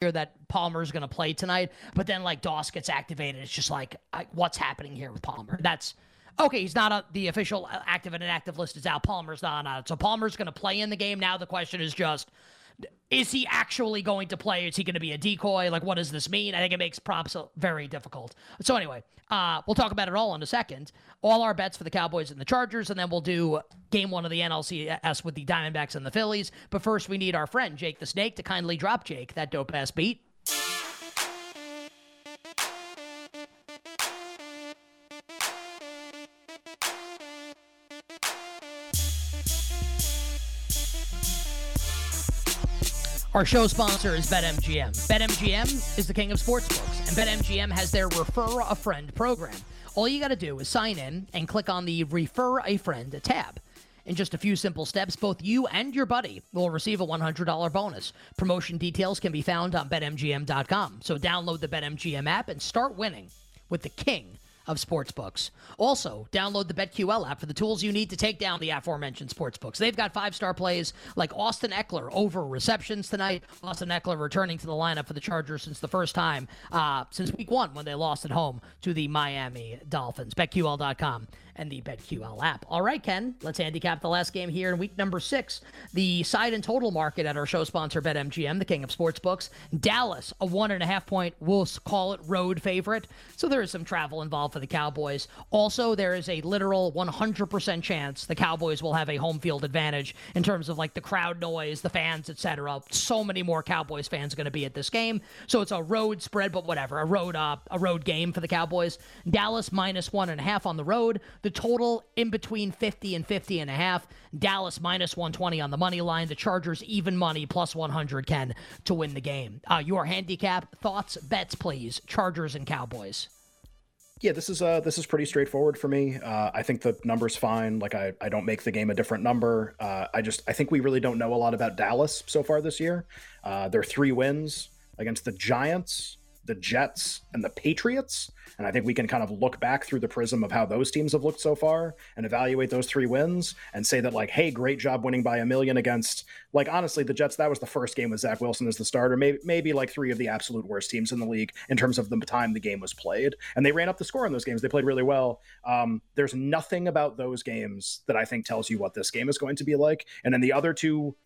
that Palmer's going to play tonight, but then like Doss gets activated. It's just like, I, what's happening here with Palmer? That's okay. He's not on the official uh, active and inactive list is out. Palmer's not on it. So Palmer's going to play in the game. Now the question is just, is he actually going to play? Is he going to be a decoy? Like, what does this mean? I think it makes props very difficult. So, anyway, uh, we'll talk about it all in a second. All our bets for the Cowboys and the Chargers, and then we'll do game one of the NLCS with the Diamondbacks and the Phillies. But first, we need our friend, Jake the Snake, to kindly drop Jake that dope ass beat. Our show sponsor is BetMGM. BetMGM is the king of sportsbooks, and BetMGM has their Refer a Friend program. All you got to do is sign in and click on the Refer a Friend tab. In just a few simple steps, both you and your buddy will receive a $100 bonus. Promotion details can be found on BetMGM.com. So download the BetMGM app and start winning with the king of sportsbooks. Also, download the BetQL app for the tools you need to take down the aforementioned sportsbooks. They've got five star plays like Austin Ekeler over receptions tonight. Austin Ekeler returning to the lineup for the Chargers since the first time uh, since week one when they lost at home to the Miami Dolphins. BetQL.com and the BetQL app. All right, Ken, let's handicap the last game here in week number six. The side and total market at our show sponsor, BetMGM, the king of sportsbooks. Dallas, a one and a half point, we'll call it road favorite. So there is some travel involved for the Cowboys. Also, there is a literal 100% chance the Cowboys will have a home field advantage in terms of like the crowd noise, the fans, etc. So many more Cowboys fans going to be at this game. So it's a road spread, but whatever, a road uh, a road game for the Cowboys. Dallas minus one and a half on the road. The total in between 50 and 50 and a half. Dallas minus 120 on the money line. The Chargers even money plus 100 Ken to win the game. Uh, your handicap thoughts, bets, please. Chargers and Cowboys. Yeah, this is uh this is pretty straightforward for me. Uh, I think the number's fine. Like I, I don't make the game a different number. Uh, I just I think we really don't know a lot about Dallas so far this year. Uh, their three wins against the Giants, the Jets, and the Patriots. And I think we can kind of look back through the prism of how those teams have looked so far and evaluate those three wins and say that, like, hey, great job winning by a million against, like, honestly, the Jets, that was the first game with Zach Wilson as the starter. Maybe, maybe like three of the absolute worst teams in the league in terms of the time the game was played. And they ran up the score in those games. They played really well. Um, there's nothing about those games that I think tells you what this game is going to be like. And then the other two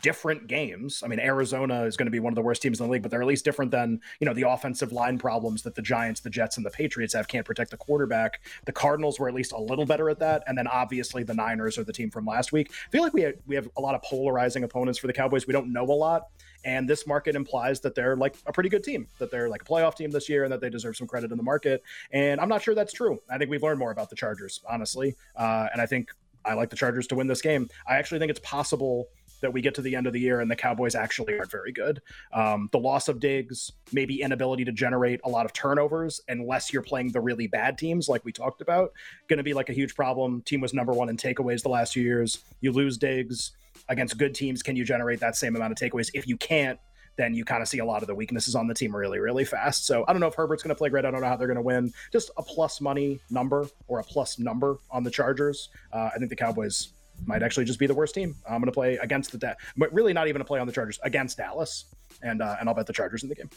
different games. I mean, Arizona is going to be one of the worst teams in the league, but they're at least different than, you know, the offensive line problems that the Giants, the Jets, and the Patriots have can't protect the quarterback. The Cardinals were at least a little better at that. And then obviously the Niners are the team from last week. I feel like we have, we have a lot of polarizing opponents for the Cowboys. We don't know a lot. And this market implies that they're like a pretty good team, that they're like a playoff team this year and that they deserve some credit in the market. And I'm not sure that's true. I think we've learned more about the Chargers, honestly. Uh, and I think I like the Chargers to win this game. I actually think it's possible – that we get to the end of the year and the Cowboys actually aren't very good. Um, the loss of Diggs, maybe inability to generate a lot of turnovers, unless you're playing the really bad teams like we talked about, going to be like a huge problem. Team was number one in takeaways the last few years. You lose Diggs against good teams. Can you generate that same amount of takeaways? If you can't, then you kind of see a lot of the weaknesses on the team really, really fast. So I don't know if Herbert's going to play great. I don't know how they're going to win. Just a plus money number or a plus number on the Chargers. Uh, I think the Cowboys might actually just be the worst team. I'm going to play against the, da- but really not even a play on the Chargers against Dallas, and uh, and I'll bet the Chargers in the game.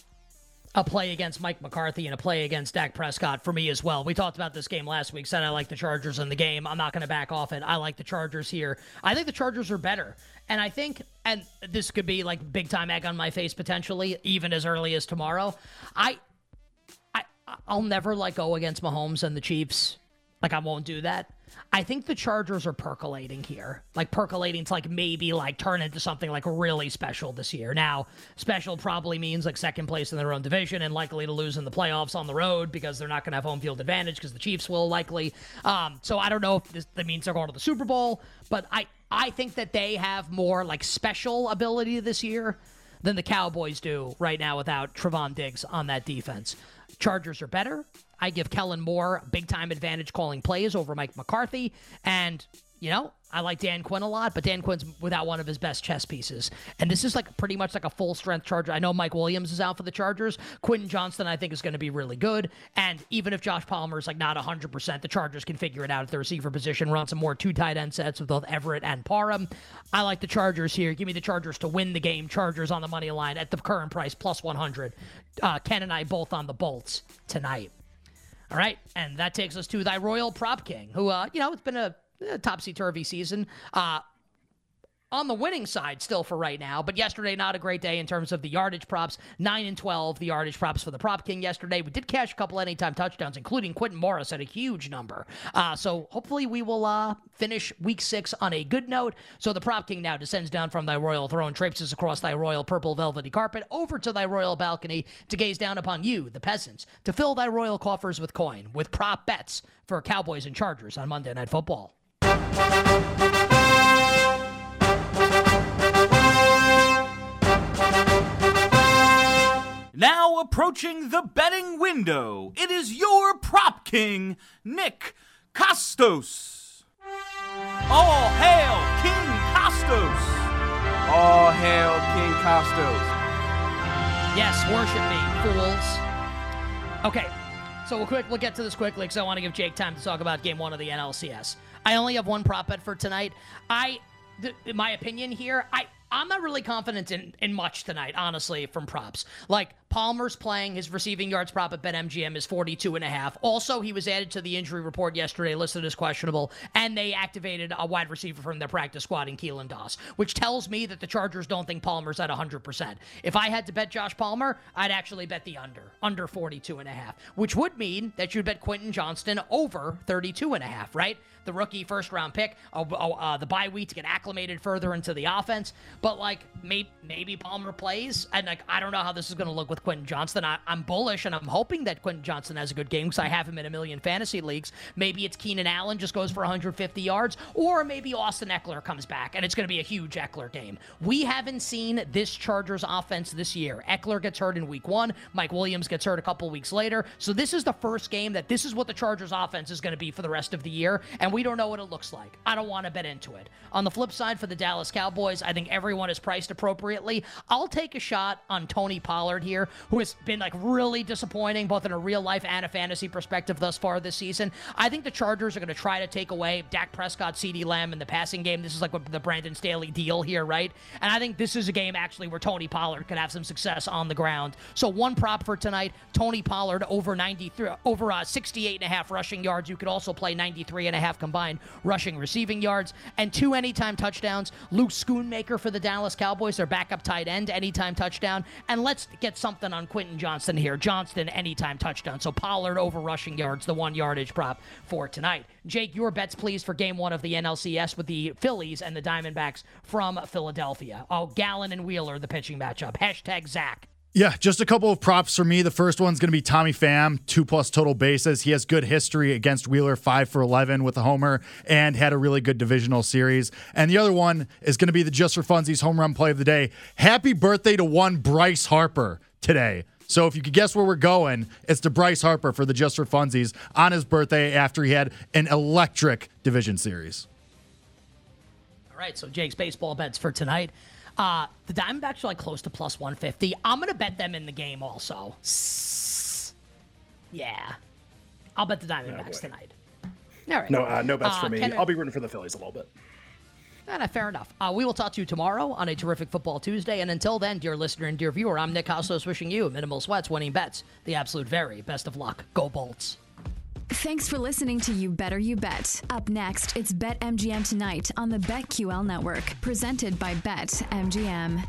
A play against Mike McCarthy and a play against Dak Prescott for me as well. We talked about this game last week. Said I like the Chargers in the game. I'm not going to back off it. I like the Chargers here. I think the Chargers are better, and I think, and this could be like big time egg on my face potentially, even as early as tomorrow. I, I, I'll never let go against Mahomes and the Chiefs. Like I won't do that. I think the Chargers are percolating here, like percolating to like maybe like turn into something like really special this year. Now, special probably means like second place in their own division and likely to lose in the playoffs on the road because they're not going to have home field advantage because the Chiefs will likely. Um, so I don't know if this that means they're going to the Super Bowl, but I I think that they have more like special ability this year than the Cowboys do right now without Trevon Diggs on that defense. Chargers are better. I give Kellen Moore big time advantage calling plays over Mike McCarthy. And you know, I like Dan Quinn a lot, but Dan Quinn's without one of his best chess pieces. And this is like pretty much like a full strength Charger. I know Mike Williams is out for the Chargers. Quentin Johnston, I think, is going to be really good. And even if Josh Palmer is like not 100%, the Chargers can figure it out at the receiver position, run some more two tight end sets with both Everett and Parham. I like the Chargers here. Give me the Chargers to win the game. Chargers on the money line at the current price, plus 100. Uh, Ken and I both on the Bolts tonight. All right. And that takes us to thy Royal Prop King, who, uh, you know, it's been a topsy turvy season. Uh, on the winning side still for right now, but yesterday not a great day in terms of the yardage props. Nine and twelve, the yardage props for the prop king yesterday. We did cash a couple anytime touchdowns, including Quintin Morris at a huge number. Uh, so hopefully we will uh, finish week six on a good note. So the prop king now descends down from thy royal throne, traipses across thy royal purple velvety carpet over to thy royal balcony to gaze down upon you, the peasants, to fill thy royal coffers with coin, with prop bets for Cowboys and Chargers on Monday Night Football. Now approaching the betting window, it is your prop king, Nick Kostos. All hail King Kostos! All hail King Kostos. Yes, worship me, fools. Okay, so we'll quick. We'll get to this quickly because I want to give Jake time to talk about Game One of the NLCS. I only have one prop bet for tonight. I, th- my opinion here, I I'm not really confident in, in much tonight, honestly, from props. Like, Palmer's playing. His receiving yards prop at BetMGM is 42 and a half. Also, he was added to the injury report yesterday, listed as questionable, and they activated a wide receiver from their practice squad in Keelan Doss, which tells me that the Chargers don't think Palmer's at 100%. If I had to bet Josh Palmer, I'd actually bet the under, under 42 and a half, which would mean that you'd bet Quentin Johnston over 32 and a half, right? the rookie first round pick, uh, uh, the bye week to get acclimated further into the offense. But like maybe maybe Palmer plays, and like I don't know how this is going to look with Quentin Johnston. I, am bullish, and I'm hoping that Quentin Johnston has a good game because I have him in a million fantasy leagues. Maybe it's Keenan Allen just goes for 150 yards, or maybe Austin Ekeler comes back, and it's going to be a huge Ekeler game. We haven't seen this Chargers offense this year. Ekeler gets hurt in week one. Mike Williams gets hurt a couple weeks later. So this is the first game that this is what the Chargers offense is going to be for the rest of the year, and we don't know what it looks like. I don't want to bet into it. On the flip side, for the Dallas Cowboys, I think everyone is priced appropriately. I'll take a shot on Tony Pollard here, who has been like really disappointing both in a real life and a fantasy perspective thus far this season. I think the Chargers are going to try to take away Dak Prescott, CeeDee Lamb in the passing game. This is like the Brandon Staley deal here, right? And I think this is a game actually where Tony Pollard could have some success on the ground. So one prop for tonight, Tony Pollard over 93, over uh, 68 and a half rushing yards. You could also play 93 and a half combined rushing receiving yards, and two anytime touchdowns. Luke Schoonmaker for the Dallas Cowboys, their backup tight end, anytime touchdown. And let's get something on Quentin Johnston here. Johnston, anytime touchdown. So Pollard over rushing yards, the one yardage prop for tonight. Jake, your bets, please, for game one of the NLCS with the Phillies and the Diamondbacks from Philadelphia. Oh, Gallen and Wheeler, the pitching matchup. Hashtag Zach. Yeah, just a couple of props for me. The first one's going to be Tommy Pham, two plus total bases. He has good history against Wheeler, five for 11 with a homer, and had a really good divisional series. And the other one is going to be the Just for Funsies home run play of the day. Happy birthday to one Bryce Harper today. So if you could guess where we're going, it's to Bryce Harper for the Just for Funsies on his birthday after he had an electric division series. All right, so Jake's baseball bets for tonight. Uh, the Diamondbacks are like close to plus 150. I'm going to bet them in the game also. Yeah. I'll bet the Diamondbacks oh, tonight. All right. No, uh, no bets uh, for me. I'll be rooting for the Phillies a little bit. Eh, fair enough. Uh, we will talk to you tomorrow on a terrific Football Tuesday. And until then, dear listener and dear viewer, I'm Nick Kostos wishing you minimal sweats, winning bets, the absolute very best of luck. Go Bolts. Thanks for listening to You Better You Bet. Up next, it's Bet MGM tonight on the BetQL network, presented by Bet MGM.